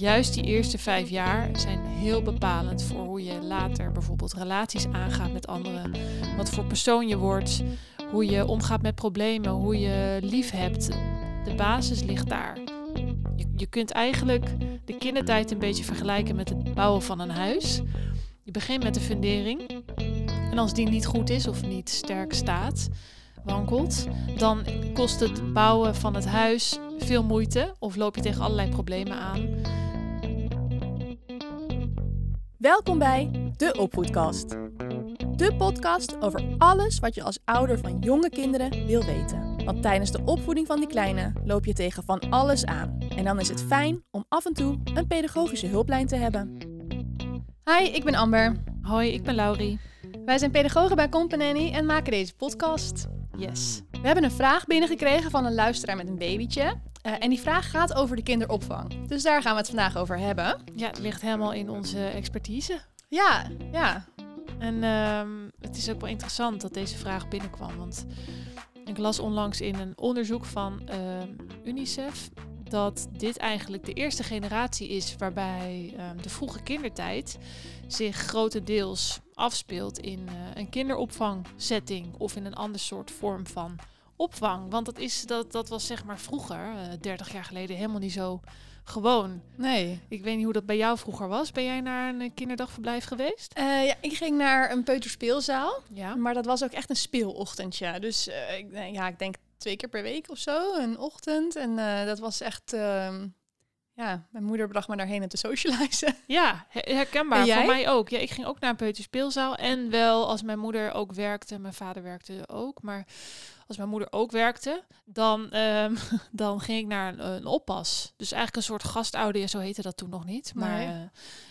juist die eerste vijf jaar zijn heel bepalend voor hoe je later bijvoorbeeld relaties aangaat met anderen. Wat voor persoon je wordt, hoe je omgaat met problemen, hoe je lief hebt. De basis ligt daar. Je, je kunt eigenlijk de kindertijd een beetje vergelijken met het bouwen van een huis. Je begint met de fundering. En als die niet goed is of niet sterk staat, wankelt, dan kost het bouwen van het huis veel moeite of loop je tegen allerlei problemen aan. Welkom bij De Opvoedkast. De podcast over alles wat je als ouder van jonge kinderen wil weten. Want tijdens de opvoeding van die kleine loop je tegen van alles aan. En dan is het fijn om af en toe een pedagogische hulplijn te hebben. Hi, ik ben Amber. Hoi, ik ben Laurie. Wij zijn pedagogen bij Companany en maken deze podcast. Yes. We hebben een vraag binnengekregen van een luisteraar met een babytje. Uh, en die vraag gaat over de kinderopvang. Dus daar gaan we het vandaag over hebben. Ja, het ligt helemaal in onze expertise. Ja, ja. En ehm, het is ook wel interessant dat deze vraag binnenkwam. Want ik las onlangs in een onderzoek van ehm, UNICEF dat dit eigenlijk de eerste generatie is waarbij ehm, de vroege kindertijd zich grotendeels afspeelt in uh, een kinderopvangsetting of in een ander soort vorm van opvang. Want dat, is, dat, dat was zeg maar vroeger, uh, 30 jaar geleden, helemaal niet zo gewoon. Nee. Ik weet niet hoe dat bij jou vroeger was. Ben jij naar een kinderdagverblijf geweest? Uh, ja, ik ging naar een peuterspeelzaal. Ja. Maar dat was ook echt een speelochtendje. Dus uh, ik, ja, ik denk twee keer per week of zo, een ochtend. En uh, dat was echt... Uh, ja, mijn moeder bracht me daarheen om te socializen. Ja, herkenbaar. Voor mij ook. Ja, ik ging ook naar een peuterspeelzaal. En wel als mijn moeder ook werkte, mijn vader werkte ook. Maar als mijn moeder ook werkte, dan, um, dan ging ik naar een, een, oppas. Dus eigenlijk een soort gastouder, zo heette dat toen nog niet. Maar, nee. uh,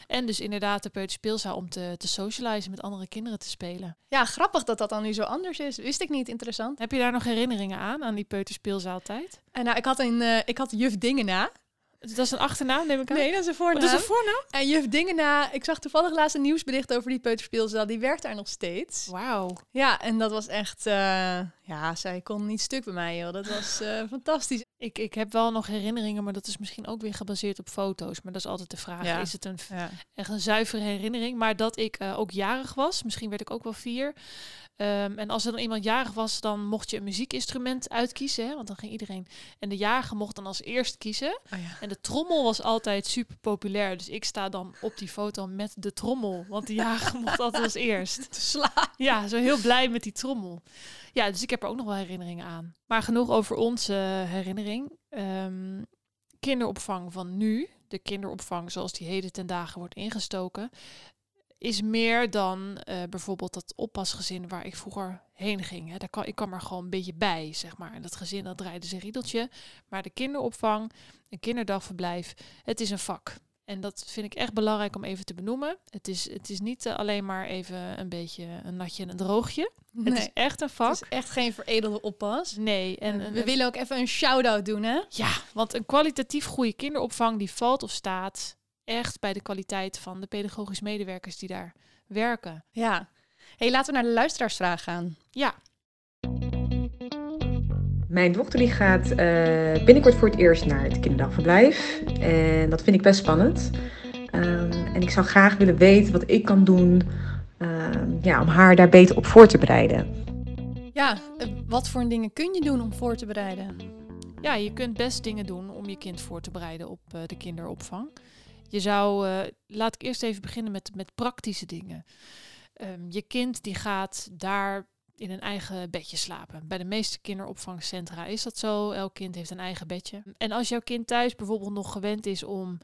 en dus inderdaad de peuterspeelzaal om te, te socializen, met andere kinderen te spelen. Ja, grappig dat dat dan nu zo anders is. Wist ik niet, interessant. Heb je daar nog herinneringen aan, aan die peuterspeelzaaltijd? En nou, ik had een, uh, ik had juf Dingena. Dat is een achternaam, neem ik aan? Nee, dat is een voornaam. Dat is een voornaam? En juf Dingena, ik zag toevallig laatst een nieuwsbericht over die peuterspeelzaal. Die werkt daar nog steeds. Wauw. Ja, en dat was echt... Uh, ja, zij kon niet stuk bij mij, joh. Dat was uh, fantastisch. Ik, ik heb wel nog herinneringen, maar dat is misschien ook weer gebaseerd op foto's. Maar dat is altijd de vraag, ja. is het een, ja. echt een zuivere herinnering? Maar dat ik uh, ook jarig was, misschien werd ik ook wel vier. Um, en als er dan iemand jarig was, dan mocht je een muziekinstrument uitkiezen. Hè? Want dan ging iedereen. En de jarige mocht dan als eerst kiezen. Oh ja. En de trommel was altijd super populair. Dus ik sta dan op die foto met de trommel. Want de jarige mocht altijd als eerst. Te slaan. Ja, zo heel blij met die trommel. Ja, dus ik heb er ook nog wel herinneringen aan. Maar genoeg over onze herinnering. Um, kinderopvang van nu, de kinderopvang zoals die heden ten dagen wordt ingestoken, is meer dan uh, bijvoorbeeld dat oppasgezin waar ik vroeger heen ging. Hè. Daar kan, ik kwam er gewoon een beetje bij, zeg maar. En dat gezin, dat draaide zijn riedeltje. Maar de kinderopvang, een kinderdagverblijf, het is een vak. En dat vind ik echt belangrijk om even te benoemen. Het is, het is niet uh, alleen maar even een beetje een natje en een droogje. Nee. Het is echt een vak. Het is echt geen veredelde oppas. Nee. En, en we willen ook even een shout-out doen, hè? Ja, want een kwalitatief goede kinderopvang die valt of staat echt bij de kwaliteit van de pedagogisch medewerkers die daar werken. Ja. hey, laten we naar de luisteraarsvraag gaan. Ja. Mijn dochter die gaat uh, binnenkort voor het eerst naar het kinderdagverblijf. En dat vind ik best spannend. Um, en ik zou graag willen weten wat ik kan doen um, ja, om haar daar beter op voor te bereiden. Ja, wat voor dingen kun je doen om voor te bereiden? Ja, je kunt best dingen doen om je kind voor te bereiden op uh, de kinderopvang. Je zou, uh, laat ik eerst even beginnen met, met praktische dingen. Um, je kind die gaat daar in een eigen bedje slapen. Bij de meeste kinderopvangcentra is dat zo. Elk kind heeft een eigen bedje. En als jouw kind thuis bijvoorbeeld nog gewend is om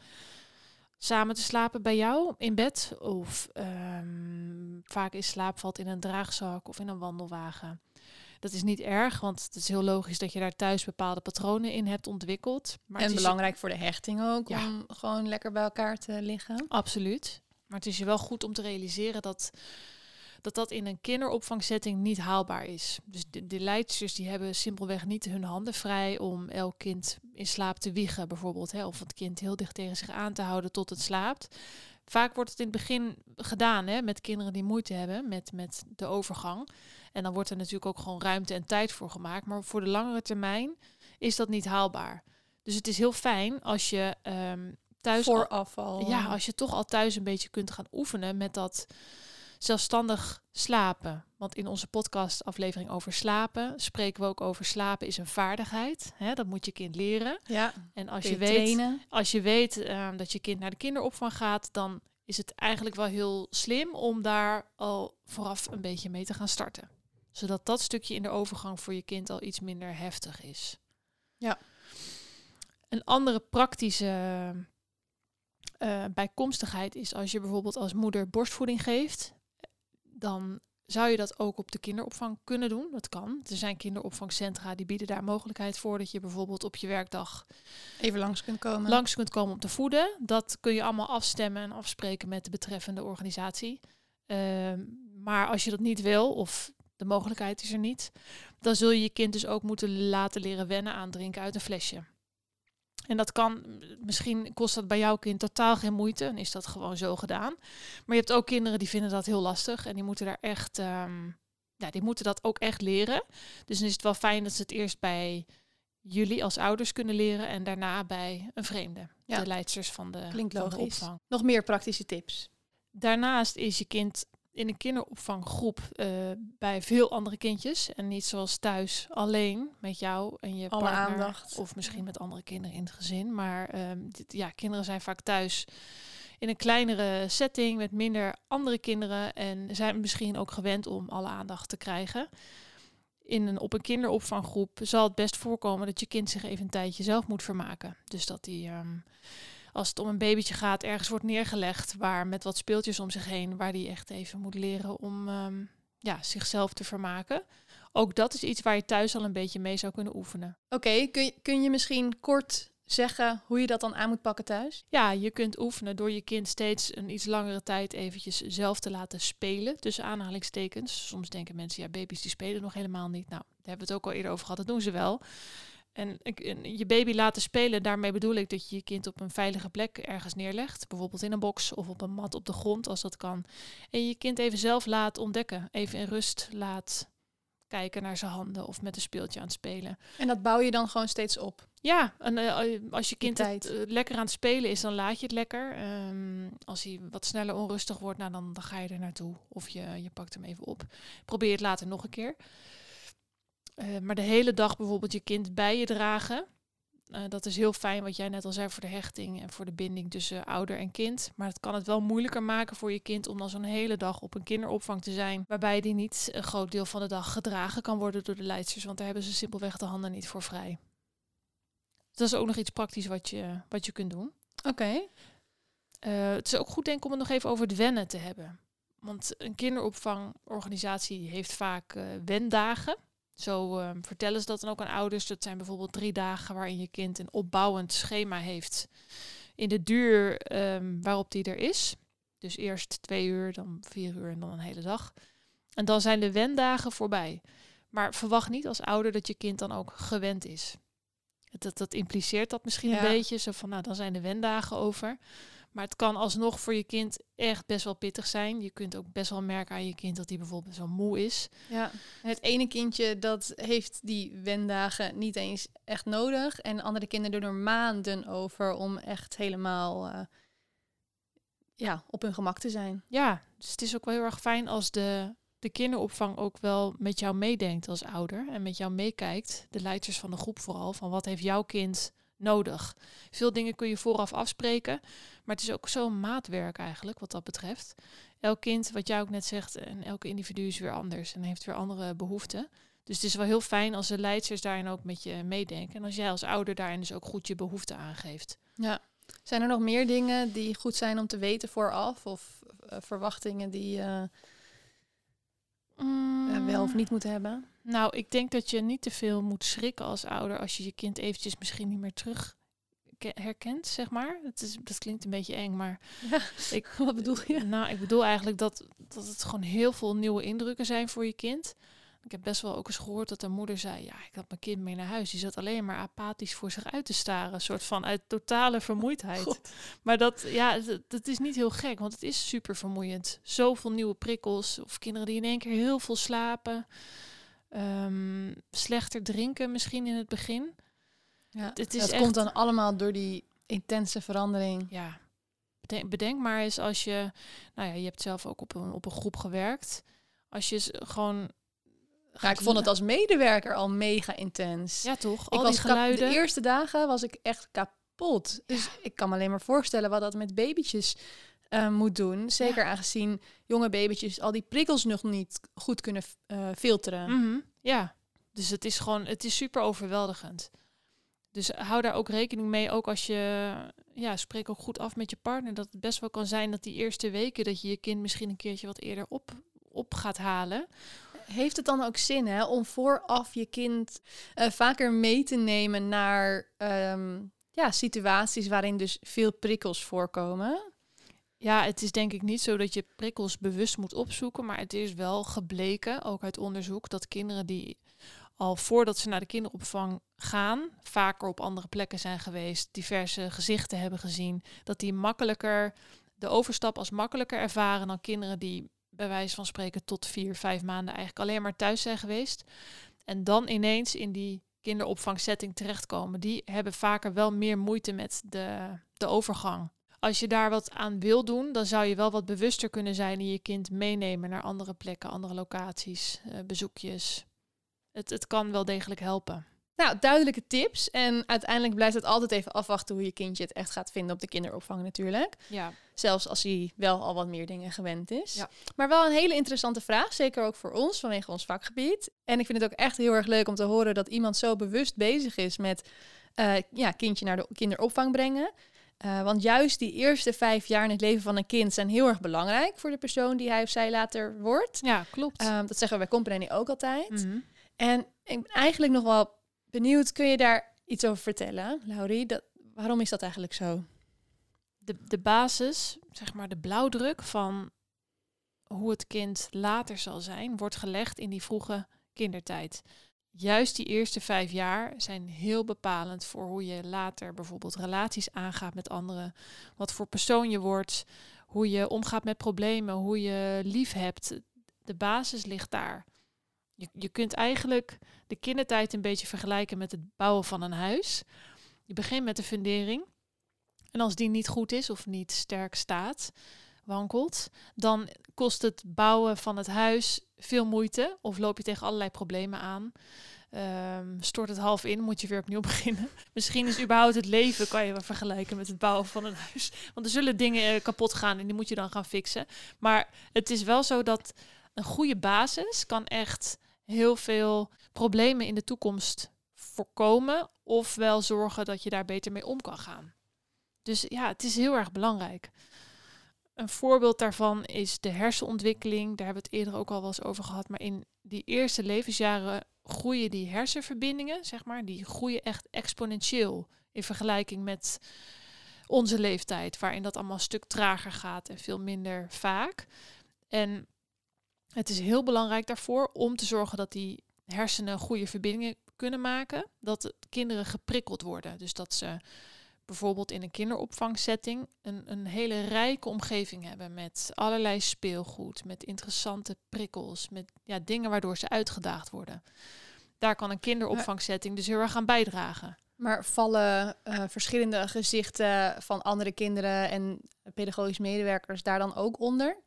samen te slapen bij jou in bed, of um, vaak in slaap valt in een draagzak of in een wandelwagen. Dat is niet erg, want het is heel logisch dat je daar thuis bepaalde patronen in hebt ontwikkeld. Maar en belangrijk je... voor de hechting ook, ja. om gewoon lekker bij elkaar te liggen. Absoluut. Maar het is je wel goed om te realiseren dat dat, dat in een kinderopvangsetting niet haalbaar is. Dus de, de leidsters die hebben simpelweg niet hun handen vrij om elk kind in slaap te wiegen, bijvoorbeeld. Hè, of het kind heel dicht tegen zich aan te houden tot het slaapt. Vaak wordt het in het begin gedaan hè, met kinderen die moeite hebben met, met de overgang. En dan wordt er natuurlijk ook gewoon ruimte en tijd voor gemaakt. Maar voor de langere termijn is dat niet haalbaar. Dus het is heel fijn als je um, thuis al- Vooraf al. ja, als je toch al thuis een beetje kunt gaan oefenen met dat zelfstandig slapen. Want in onze podcastaflevering over slapen spreken we ook over slapen is een vaardigheid. Hè, dat moet je kind leren. ja. En als je, je weet, trainen. als je weet ehm, dat je kind naar de kinderopvang gaat, dan is het eigenlijk wel heel slim om daar al vooraf een beetje mee te gaan starten. Zodat dat stukje in de overgang voor je kind al iets minder heftig is. Ja. Een andere praktische eh, bijkomstigheid is als je bijvoorbeeld als moeder borstvoeding geeft, dan zou je dat ook op de kinderopvang kunnen doen. Dat kan. Er zijn kinderopvangcentra die bieden daar mogelijkheid voor dat je bijvoorbeeld op je werkdag Even langs kunt komen. langs kunt komen om te voeden. Dat kun je allemaal afstemmen en afspreken met de betreffende organisatie. Ehm, maar als je dat niet wil of de mogelijkheid is er niet, dan zul je je kind dus ook moeten laten leren wennen aan drinken uit een flesje. En dat kan, misschien kost dat bij jouw kind totaal geen moeite en is dat gewoon zo gedaan. Maar je hebt ook kinderen die vinden dat heel lastig en die moeten daar echt, ehm, ja, die moeten dat ook echt leren. Dus dan is het wel fijn dat ze het eerst bij jullie als ouders kunnen leren en daarna bij een vreemde, Ja. de leidsters van de, Klinkt van de logisch. opvang. Nog meer praktische tips. Daarnaast is je kind in een kinderopvanggroep eh, bij veel andere kindjes en niet zoals thuis alleen met jou en je Alle partner aandacht. of misschien met andere kinderen in het gezin. Maar ehm, dit, ja, kinderen zijn vaak thuis in een kleinere setting met minder andere kinderen en zijn misschien ook gewend om alle aandacht te krijgen. In een, op een kinderopvanggroep zal het best voorkomen dat je kind zich even een tijdje zelf moet vermaken. Dus dat hij, ehm, als het om een babytje gaat, ergens wordt neergelegd waar met wat speeltjes om zich heen, waar die echt even moet leren om ehm, ja, zichzelf te vermaken. Ook dat is iets waar je thuis al een beetje mee zou kunnen oefenen. Oké, kun, je, kun je misschien kort zeggen hoe je dat dan aan moet pakken thuis? Ja, je kunt oefenen door je kind steeds een iets langere tijd eventjes zelf te laten spelen, tussen aanhalingstekens. Soms denken mensen, ja, baby's die spelen nog helemaal niet. Nou, daar hebben we het ook al eerder over gehad, dat doen ze wel. En, je baby laten spelen, daarmee bedoel ik dat je je kind op een veilige plek ergens neerlegt. Bijvoorbeeld in een box of op een mat op de grond, als dat kan. En je kind even zelf laat ontdekken. Even in rust laat kijken naar zijn handen of met een speeltje aan het spelen. En dat bouw je dan gewoon steeds op. Ja, en eh, als je kind het, eh, lekker aan het spelen is, dan laat je het lekker. Ehm, als hij wat sneller onrustig wordt, nou, dan, dan ga je er naartoe. Of je, je pakt hem even op. Probeer het later nog een keer. Eh, maar de hele dag bijvoorbeeld je kind bij je dragen. eh, dat is heel fijn, wat jij net al zei, voor de hechting en voor de binding tussen ouder en kind. Maar het kan het wel moeilijker maken voor je kind om dan zo'n hele dag op een kinderopvang te zijn. Waarbij die niet een groot deel van de dag gedragen kan worden door de leidsters. Want daar hebben ze simpelweg de handen niet voor vrij. Dat is ook nog iets praktisch wat je, wat je kunt doen. Oké. Eh, het is ook goed denk ik om het nog even over het wennen te hebben. Want een kinderopvangorganisatie heeft vaak eh wendagen. Zo eh, vertellen ze dat dan ook aan ouders. Dat zijn bijvoorbeeld drie dagen waarin je kind een opbouwend schema heeft. In de duur ehm, waarop die er is. Dus eerst twee uur, dan vier uur en dan een hele dag. En dan zijn de wendagen voorbij. Maar verwacht niet als ouder dat je kind dan ook gewend is. Dat, dat impliceert dat misschien Ja. een beetje. Zo van, nou, dan zijn de wendagen over. Maar het kan alsnog voor je kind echt best wel pittig zijn. Je kunt ook best wel merken aan je kind dat hij bijvoorbeeld zo moe is. Ja. Het ene kindje dat heeft die wendagen niet eens echt nodig. En andere kinderen doen er maanden over om echt helemaal eh, ja, op hun gemak te zijn. Ja, dus het is ook wel heel erg fijn als de, de kinderopvang ook wel met jou meedenkt als ouder. En met jou meekijkt, de leiders van de groep vooral, van wat heeft jouw kind nodig. Veel dingen kun je vooraf afspreken, maar het is ook zo'n maatwerk eigenlijk wat dat betreft. Elk kind, wat jij ook net zegt, en elke individu is weer anders en heeft weer andere behoeften. Dus het is wel heel fijn als de leiders daarin ook met je meedenken. En als jij als ouder daarin dus ook goed je behoeften aangeeft. Ja. Zijn er nog meer dingen die goed zijn om te weten vooraf? Of eh, verwachtingen die je eh, wel of niet moet hebben? Nou, ik denk dat je niet te veel moet schrikken als ouder als je je kind eventjes misschien niet meer terug ke- herkent, zeg maar. Het is, dat klinkt een beetje eng, maar Ja. ik, Wat bedoel je? nou, ik bedoel eigenlijk dat, dat het gewoon heel veel nieuwe indrukken zijn voor je kind. Ik heb best wel ook eens gehoord dat een moeder zei, ja, ik had mijn kind mee naar huis. Die zat alleen maar apathisch voor zich uit te staren. Een soort van uit totale vermoeidheid. God. Maar dat, ja, dat, dat is niet heel gek, want het is super vermoeiend. Zoveel nieuwe prikkels. Of kinderen die in één keer heel veel slapen. Ehm, slechter drinken misschien in het begin. Ja. Het is echt- komt dan allemaal door die intense verandering. Ja, bedenk, bedenk maar eens als je, nou ja, je hebt zelf ook op een, op een groep gewerkt. Als je gewoon. Ja, ik vond het als medewerker al mega intens. Ja, toch? ik Al was die kap- geluiden. de eerste dagen was ik echt kapot. Dus ik kan me alleen maar voorstellen wat dat met babytjes eh, moet doen. Zeker aangezien jonge babytjes al die prikkels nog niet goed kunnen eh, filteren. Mhm, Ja, dus het is gewoon, het is super overweldigend. Dus hou daar ook rekening mee, ook als je, ja, spreek ook goed af met je partner. Dat het best wel kan zijn dat die eerste weken dat je je kind misschien een keertje wat eerder op, op gaat halen. Heeft het dan ook zin hè, om vooraf je kind eh, vaker mee te nemen naar ehm, ja, situaties waarin dus veel prikkels voorkomen? Ja, het is denk ik niet zo dat je prikkels bewust moet opzoeken, maar het is wel gebleken, ook uit onderzoek, dat kinderen die al voordat ze naar de kinderopvang gaan, vaker op andere plekken zijn geweest, diverse gezichten hebben gezien, dat die makkelijker de overstap als makkelijker ervaren dan kinderen die bij wijze van spreken tot vier, vijf maanden eigenlijk alleen maar thuis zijn geweest. En dan ineens in die kinderopvangsetting terechtkomen. Die hebben vaker wel meer moeite met de, de overgang. Als je daar wat aan wil doen, dan zou je wel wat bewuster kunnen zijn in je kind meenemen naar andere plekken, andere locaties, eh, bezoekjes. Het, het kan wel degelijk helpen. Nou, duidelijke tips. En uiteindelijk blijft het altijd even afwachten hoe je kindje het echt gaat vinden op de kinderopvang natuurlijk. Ja, Zelfs als hij wel al wat meer dingen gewend is. Ja. Maar wel een hele interessante vraag. Zeker ook voor ons vanwege ons vakgebied. En ik vind het ook echt heel erg leuk om te horen dat iemand zo bewust bezig is met eh, ja, kindje naar de kinderopvang brengen. Eh, want juist die eerste vijf jaar in het leven van een kind zijn heel erg belangrijk voor de persoon die hij of zij later wordt. ja klopt. Ehm, dat zeggen we bij Company ook altijd. Mhm. En ik ben eigenlijk nog wel benieuwd, kun je daar iets over vertellen, Laurie? Dat, waarom is dat eigenlijk zo? de, de basis, zeg maar de blauwdruk van hoe het kind later zal zijn, wordt gelegd in die vroege kindertijd. Juist die eerste vijf jaar zijn heel bepalend voor hoe je later bijvoorbeeld relaties aangaat met anderen, wat voor persoon je wordt, hoe je omgaat met problemen, hoe je lief hebt. De basis ligt daar. Je, je kunt eigenlijk de kindertijd een beetje vergelijken met het bouwen van een huis. Je begint met de fundering. En als die niet goed is of niet sterk staat, wankelt, dan kost het bouwen van het huis veel moeite of loop je tegen allerlei problemen aan. Ehm, stort het half in, moet je weer opnieuw beginnen. Misschien is überhaupt het leven, kan je wel vergelijken met het bouwen van een huis. Want er zullen dingen eh, kapot gaan en die moet je dan gaan fixen. Maar het is wel zo dat een goede basis kan echt heel veel problemen in de toekomst voorkomen. Ofwel zorgen dat je daar beter mee om kan gaan. Dus ja, het is heel erg belangrijk. Een voorbeeld daarvan is de hersenontwikkeling. Daar hebben we het eerder ook al wel eens over gehad. Maar in die eerste levensjaren groeien die hersenverbindingen, zeg maar, die groeien echt exponentieel in vergelijking met onze leeftijd, waarin dat allemaal een stuk trager gaat en veel minder vaak. En het is heel belangrijk daarvoor om te zorgen dat die hersenen goede verbindingen kunnen maken, dat de kinderen geprikkeld worden. Dus dat ze bijvoorbeeld in een kinderopvangsetting een, een hele rijke omgeving hebben met allerlei speelgoed, met interessante prikkels, met ja, dingen waardoor ze uitgedaagd worden. Daar kan een kinderopvangsetting dus heel erg aan bijdragen. Maar vallen eh, verschillende gezichten van andere kinderen en pedagogisch medewerkers daar dan ook onder?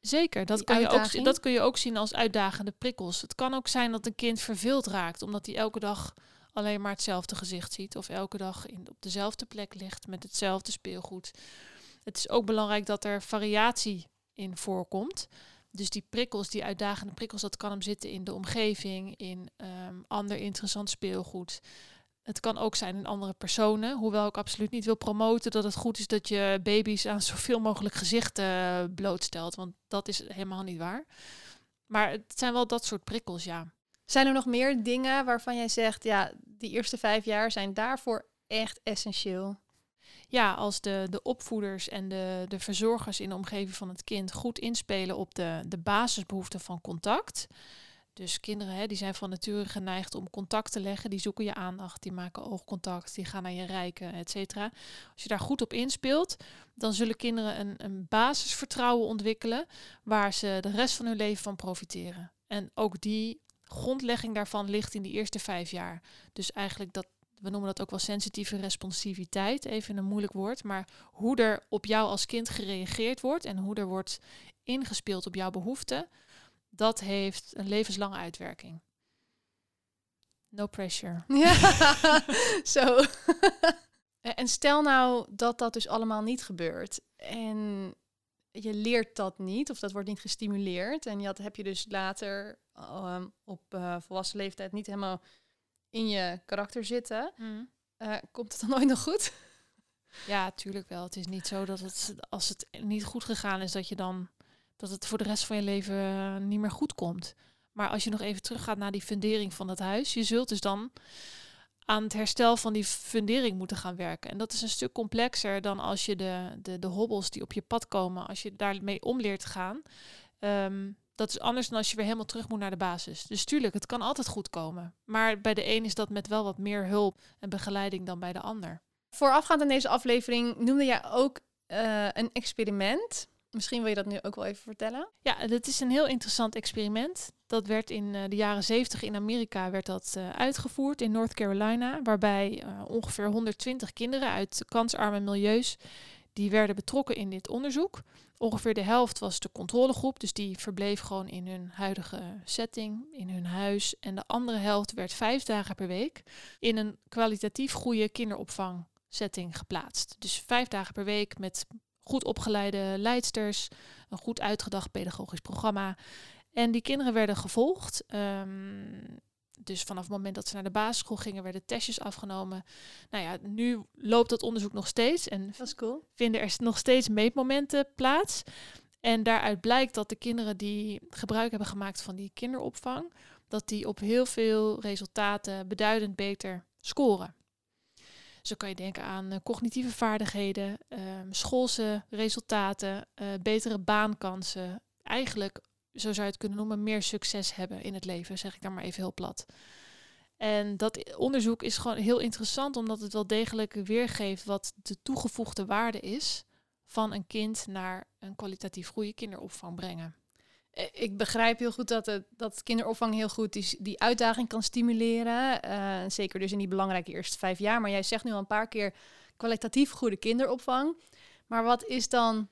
Zeker, dat kun, je ook, dat kun je ook zien als uitdagende prikkels. Het kan ook zijn dat een kind verveeld raakt, omdat hij elke dag alleen maar hetzelfde gezicht ziet. Of elke dag in, op dezelfde plek ligt met hetzelfde speelgoed. Het is ook belangrijk dat er variatie in voorkomt. Dus die prikkels, die uitdagende prikkels, dat kan hem zitten in de omgeving, in ehm, ander interessant speelgoed. Het kan ook zijn in andere personen, hoewel ik absoluut niet wil promoten dat het goed is dat je baby's aan zoveel mogelijk gezichten eh, blootstelt, want dat is helemaal niet waar. Maar het zijn wel dat soort prikkels, ja. Zijn er nog meer dingen waarvan jij zegt, ja, die eerste vijf jaar zijn daarvoor echt essentieel? Ja, als de, de opvoeders en de, de verzorgers in de omgeving van het kind goed inspelen op de, de basisbehoeften van contact. Dus kinderen hè, die zijn van nature geneigd om contact te leggen. Die zoeken je aandacht, die maken oogcontact, die gaan naar je reiken, et cetera. Als je daar goed op inspeelt, dan zullen kinderen een, een basisvertrouwen ontwikkelen waar ze de rest van hun leven van profiteren. En ook die grondlegging daarvan ligt in die eerste vijf jaar. Dus eigenlijk dat we noemen dat ook wel sensitieve responsiviteit, even een moeilijk woord, maar hoe er op jou als kind gereageerd wordt en hoe er wordt ingespeeld op jouw behoeften, dat heeft een levenslange uitwerking. No pressure. Ja, zo. en stel nou dat dat dus allemaal niet gebeurt en je leert dat niet of dat wordt niet gestimuleerd en dat heb je dus later ehm, op uh, volwassen leeftijd niet helemaal in je karakter zitten. Mm. Uh, komt het dan nooit nog goed? Ja, tuurlijk wel. Het is niet zo dat het, als het niet goed gegaan is, dat je dan dat het voor de rest van je leven niet meer goed komt. Maar als je nog even teruggaat naar die fundering van het huis, je zult dus dan aan het herstel van die fundering moeten gaan werken. En dat is een stuk complexer dan als je de, de, de hobbels die op je pad komen, als je daarmee om leert gaan. Um, dat is anders dan als je weer helemaal terug moet naar de basis. Dus tuurlijk, het kan altijd goed komen. Maar bij de een is dat met wel wat meer hulp en begeleiding dan bij de ander. Voorafgaand aan deze aflevering noemde jij ook uh, een experiment. Misschien wil je dat nu ook wel even vertellen. Ja, het is een heel interessant experiment. Dat werd in uh, de jaren 70 in Amerika werd dat, uh, uitgevoerd in North Carolina, waarbij ongeveer 120 kinderen uit kansarme milieus die werden betrokken in dit onderzoek. Ongeveer de helft was de controlegroep, dus die verbleef gewoon in hun huidige setting, in hun huis. En de andere helft werd vijf dagen per week in een kwalitatief goede kinderopvangsetting geplaatst. Dus vijf dagen per week met goed opgeleide leidsters, een goed uitgedacht pedagogisch programma. En die kinderen werden gevolgd. Um, dus vanaf het moment dat ze naar de basisschool gingen, werden testjes afgenomen. Nou ja, nu loopt dat onderzoek nog steeds. En dat is cool. vinden er nog steeds meetmomenten plaats. En daaruit blijkt dat de kinderen die gebruik hebben gemaakt van die kinderopvang, dat die op heel veel resultaten beduidend beter scoren. Zo kan je denken aan uh, cognitieve vaardigheden, uh, schoolse resultaten, uh, betere baankansen. Eigenlijk zo zou je het kunnen noemen, meer succes hebben in het leven, zeg ik daar maar even heel plat. En dat onderzoek is gewoon heel interessant, omdat het wel degelijk weergeeft wat de toegevoegde waarde is van een kind naar een kwalitatief goede kinderopvang brengen. Eh, ik begrijp heel goed dat, het, dat kinderopvang heel goed die, die uitdaging kan stimuleren. Uh, zeker dus in die belangrijke eerste vijf jaar. Maar jij zegt nu al een paar keer kwalitatief goede kinderopvang. Maar wat is dan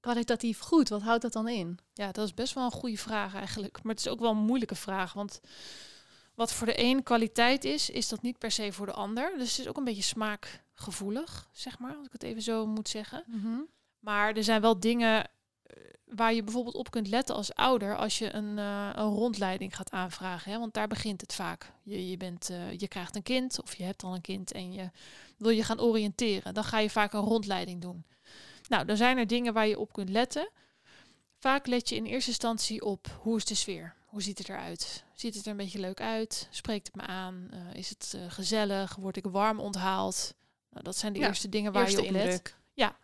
kwalitatief goed? Wat houdt dat dan in? Ja, dat is best wel een goede vraag eigenlijk. Maar het is ook wel een moeilijke vraag. Want wat voor de een kwaliteit is, is dat niet per se voor de ander. Dus het is ook een beetje smaakgevoelig, zeg maar, als ik het even zo moet zeggen. Mhm. Maar er zijn wel dingen eh, waar je bijvoorbeeld op kunt letten als ouder als je een, uh, een rondleiding gaat aanvragen. Hè? Want daar begint het vaak. Je, je, bent, uh, je krijgt een kind of je hebt al een kind en je wil je gaan oriënteren. Dan ga je vaak een rondleiding doen. Nou, dan zijn er dingen waar je op kunt letten. Vaak let je in eerste instantie op hoe is de sfeer? Hoe ziet het eruit? Ziet het er een beetje leuk uit? Spreekt het me aan? Uh, is het gezellig? Word ik warm onthaald? Nou, dat zijn de ja, eerste dingen waar je op let. Ja.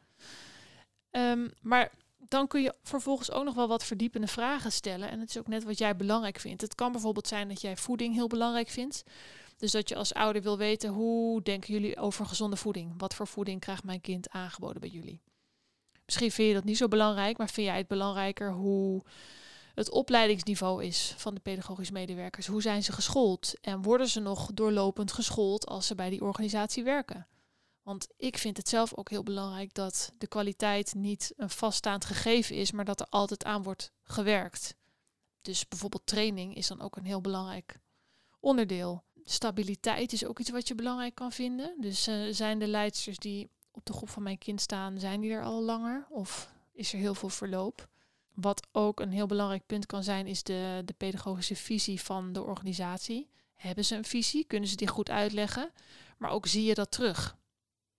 Um, maar dan kun je vervolgens ook nog wel wat verdiepende vragen stellen. En het is ook net wat jij belangrijk vindt. Het kan bijvoorbeeld zijn dat jij voeding heel belangrijk vindt. Dus dat je als ouder wil weten hoe denken jullie over gezonde voeding? Wat voor voeding krijgt mijn kind aangeboden bij jullie? Misschien vind je dat niet zo belangrijk, maar vind jij het belangrijker hoe het opleidingsniveau is van de pedagogisch medewerkers? Hoe zijn ze geschoold? En worden ze nog doorlopend geschoold als ze bij die organisatie werken? Want ik vind het zelf ook heel belangrijk dat de kwaliteit niet een vaststaand gegeven is, maar dat er altijd aan wordt gewerkt. Dus bijvoorbeeld training is dan ook een heel belangrijk onderdeel. Stabiliteit is ook iets wat je belangrijk kan vinden. Dus uh, zijn de leidsters die op de groep van mijn kind staan, zijn die er al langer? Of is er heel veel verloop? Wat ook een heel belangrijk punt kan zijn, is de, de pedagogische visie van de organisatie. Hebben ze een visie? Kunnen ze die goed uitleggen? Maar ook zie je dat terug.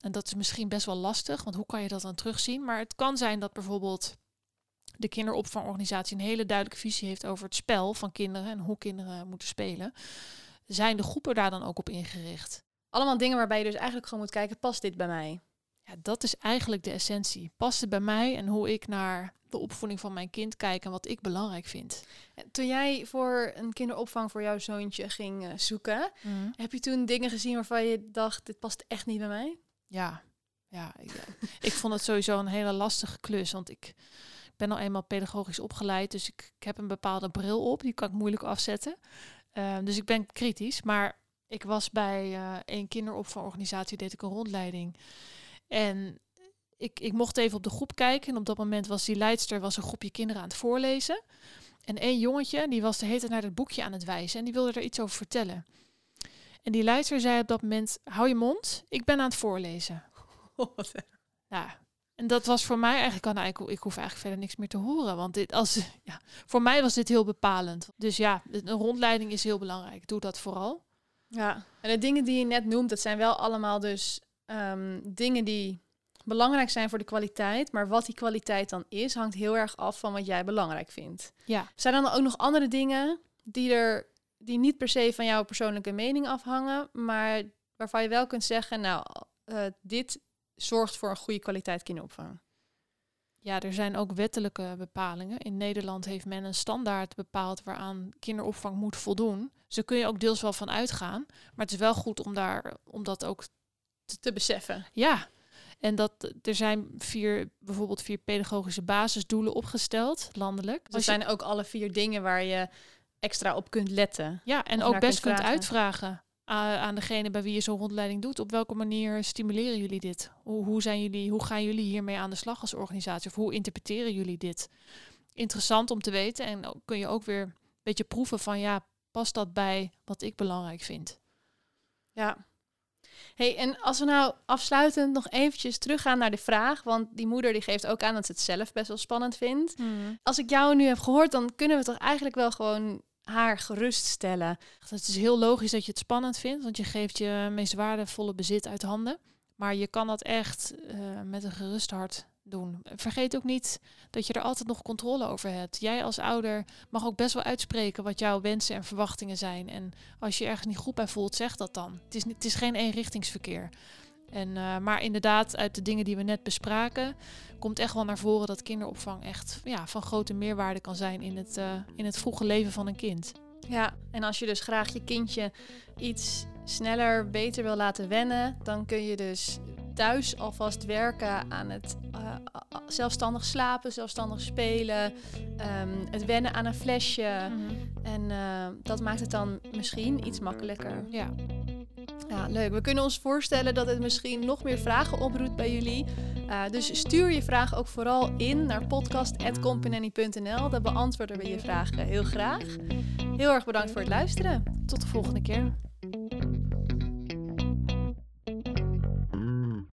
En dat is misschien best wel lastig, want hoe kan je dat dan terugzien? Maar het kan zijn dat bijvoorbeeld de kinderopvangorganisatie een hele duidelijke visie heeft over het spel van kinderen en hoe kinderen moeten spelen. Zijn de groepen daar dan ook op ingericht? Allemaal dingen waarbij je dus eigenlijk gewoon moet kijken, past dit bij mij? Ja, dat is eigenlijk de essentie. Past het bij mij en hoe ik naar de opvoeding van mijn kind kijk en wat ik belangrijk vind. Toen jij voor een kinderopvang voor jouw zoontje ging uh, zoeken, mm. heb je toen dingen gezien waarvan je dacht, dit past echt niet bij mij? Ja, ja, ik, ik vond het sowieso een hele lastige klus, want ik ben al eenmaal pedagogisch opgeleid, dus ik, ik heb een bepaalde bril op, die kan ik moeilijk afzetten. Uh, dus ik ben kritisch, maar Ik was bij uh, een kinderopvangorganisatie, deed ik een rondleiding. En ik, ik mocht even op de groep kijken. En op dat moment was die leidster was een groepje kinderen aan het voorlezen. En één jongetje, die was de hele tijd naar het boekje aan het wijzen. En die wilde er iets over vertellen. En die leidster zei op dat moment, hou je mond, ik ben aan het voorlezen. ja, en dat was voor mij eigenlijk, nou, ik, ik hoef eigenlijk verder niks meer te horen. Want dit, als, ja, voor mij was dit heel bepalend. Dus ja, een rondleiding is heel belangrijk. Doe dat vooral. Ja, en de dingen die je net noemt, dat zijn wel allemaal dus um, dingen die belangrijk zijn voor de kwaliteit. Maar wat die kwaliteit dan is, hangt heel erg af van wat jij belangrijk vindt. Ja. Zijn er dan ook nog andere dingen die er die niet per se van jouw persoonlijke mening afhangen, maar waarvan je wel kunt zeggen, nou, uh, dit zorgt voor een goede kwaliteit kinderopvang? Ja, er zijn ook wettelijke bepalingen. In Nederland heeft men een standaard bepaald waaraan kinderopvang moet voldoen. Dus daar kun je ook deels wel van uitgaan. Maar het is wel goed om, daar, om dat ook te, te beseffen. Ja, en dat er zijn vier, bijvoorbeeld vier pedagogische basisdoelen opgesteld, landelijk. Dus er zijn ook alle vier dingen waar je extra op kunt letten. Ja, en ook best kunt, kunt uitvragen aan degene bij wie je zo'n rondleiding doet. Op welke manier stimuleren jullie dit? Hoe, hoe, zijn jullie, hoe gaan jullie hiermee aan de slag als organisatie? Of hoe interpreteren jullie dit? Interessant om te weten. En kun je ook weer een beetje proeven van ja, past dat bij wat ik belangrijk vind? Ja. Hey, en als we nou afsluitend nog eventjes teruggaan naar de vraag, want die moeder die geeft ook aan dat ze het zelf best wel spannend vindt. Hmm. Als ik jou nu heb gehoord, dan kunnen we toch eigenlijk wel gewoon haar geruststellen. Het is heel logisch dat je het spannend vindt, want je geeft je meest waardevolle bezit uit handen. Maar je kan dat echt uh, met een gerust hart Vergeet ook niet dat je er altijd nog controle over hebt. Jij als ouder mag ook best wel uitspreken wat jouw wensen en verwachtingen zijn. En als je ergens niet goed bij voelt, zeg dat dan. Het is, het is geen eenrichtingsverkeer. En, uh, maar inderdaad, uit de dingen die we net bespraken, komt echt wel naar voren dat kinderopvang echt ja, van grote meerwaarde kan zijn in het, uh, in het vroege leven van een kind. Ja, en als je dus graag je kindje iets sneller, beter wil laten wennen, dan kun je dus thuis alvast werken aan het uh, zelfstandig slapen, zelfstandig spelen, um, het wennen aan een flesje. Mm -hmm. En uh, dat maakt het dan misschien iets makkelijker. Ja. Ja, leuk. We kunnen ons voorstellen dat het misschien nog meer vragen oproept bij jullie. Uh, dus stuur je vraag ook vooral in naar podcast.company.nl. Dan beantwoorden we je vragen heel graag. Heel erg bedankt voor het luisteren. Tot de volgende keer.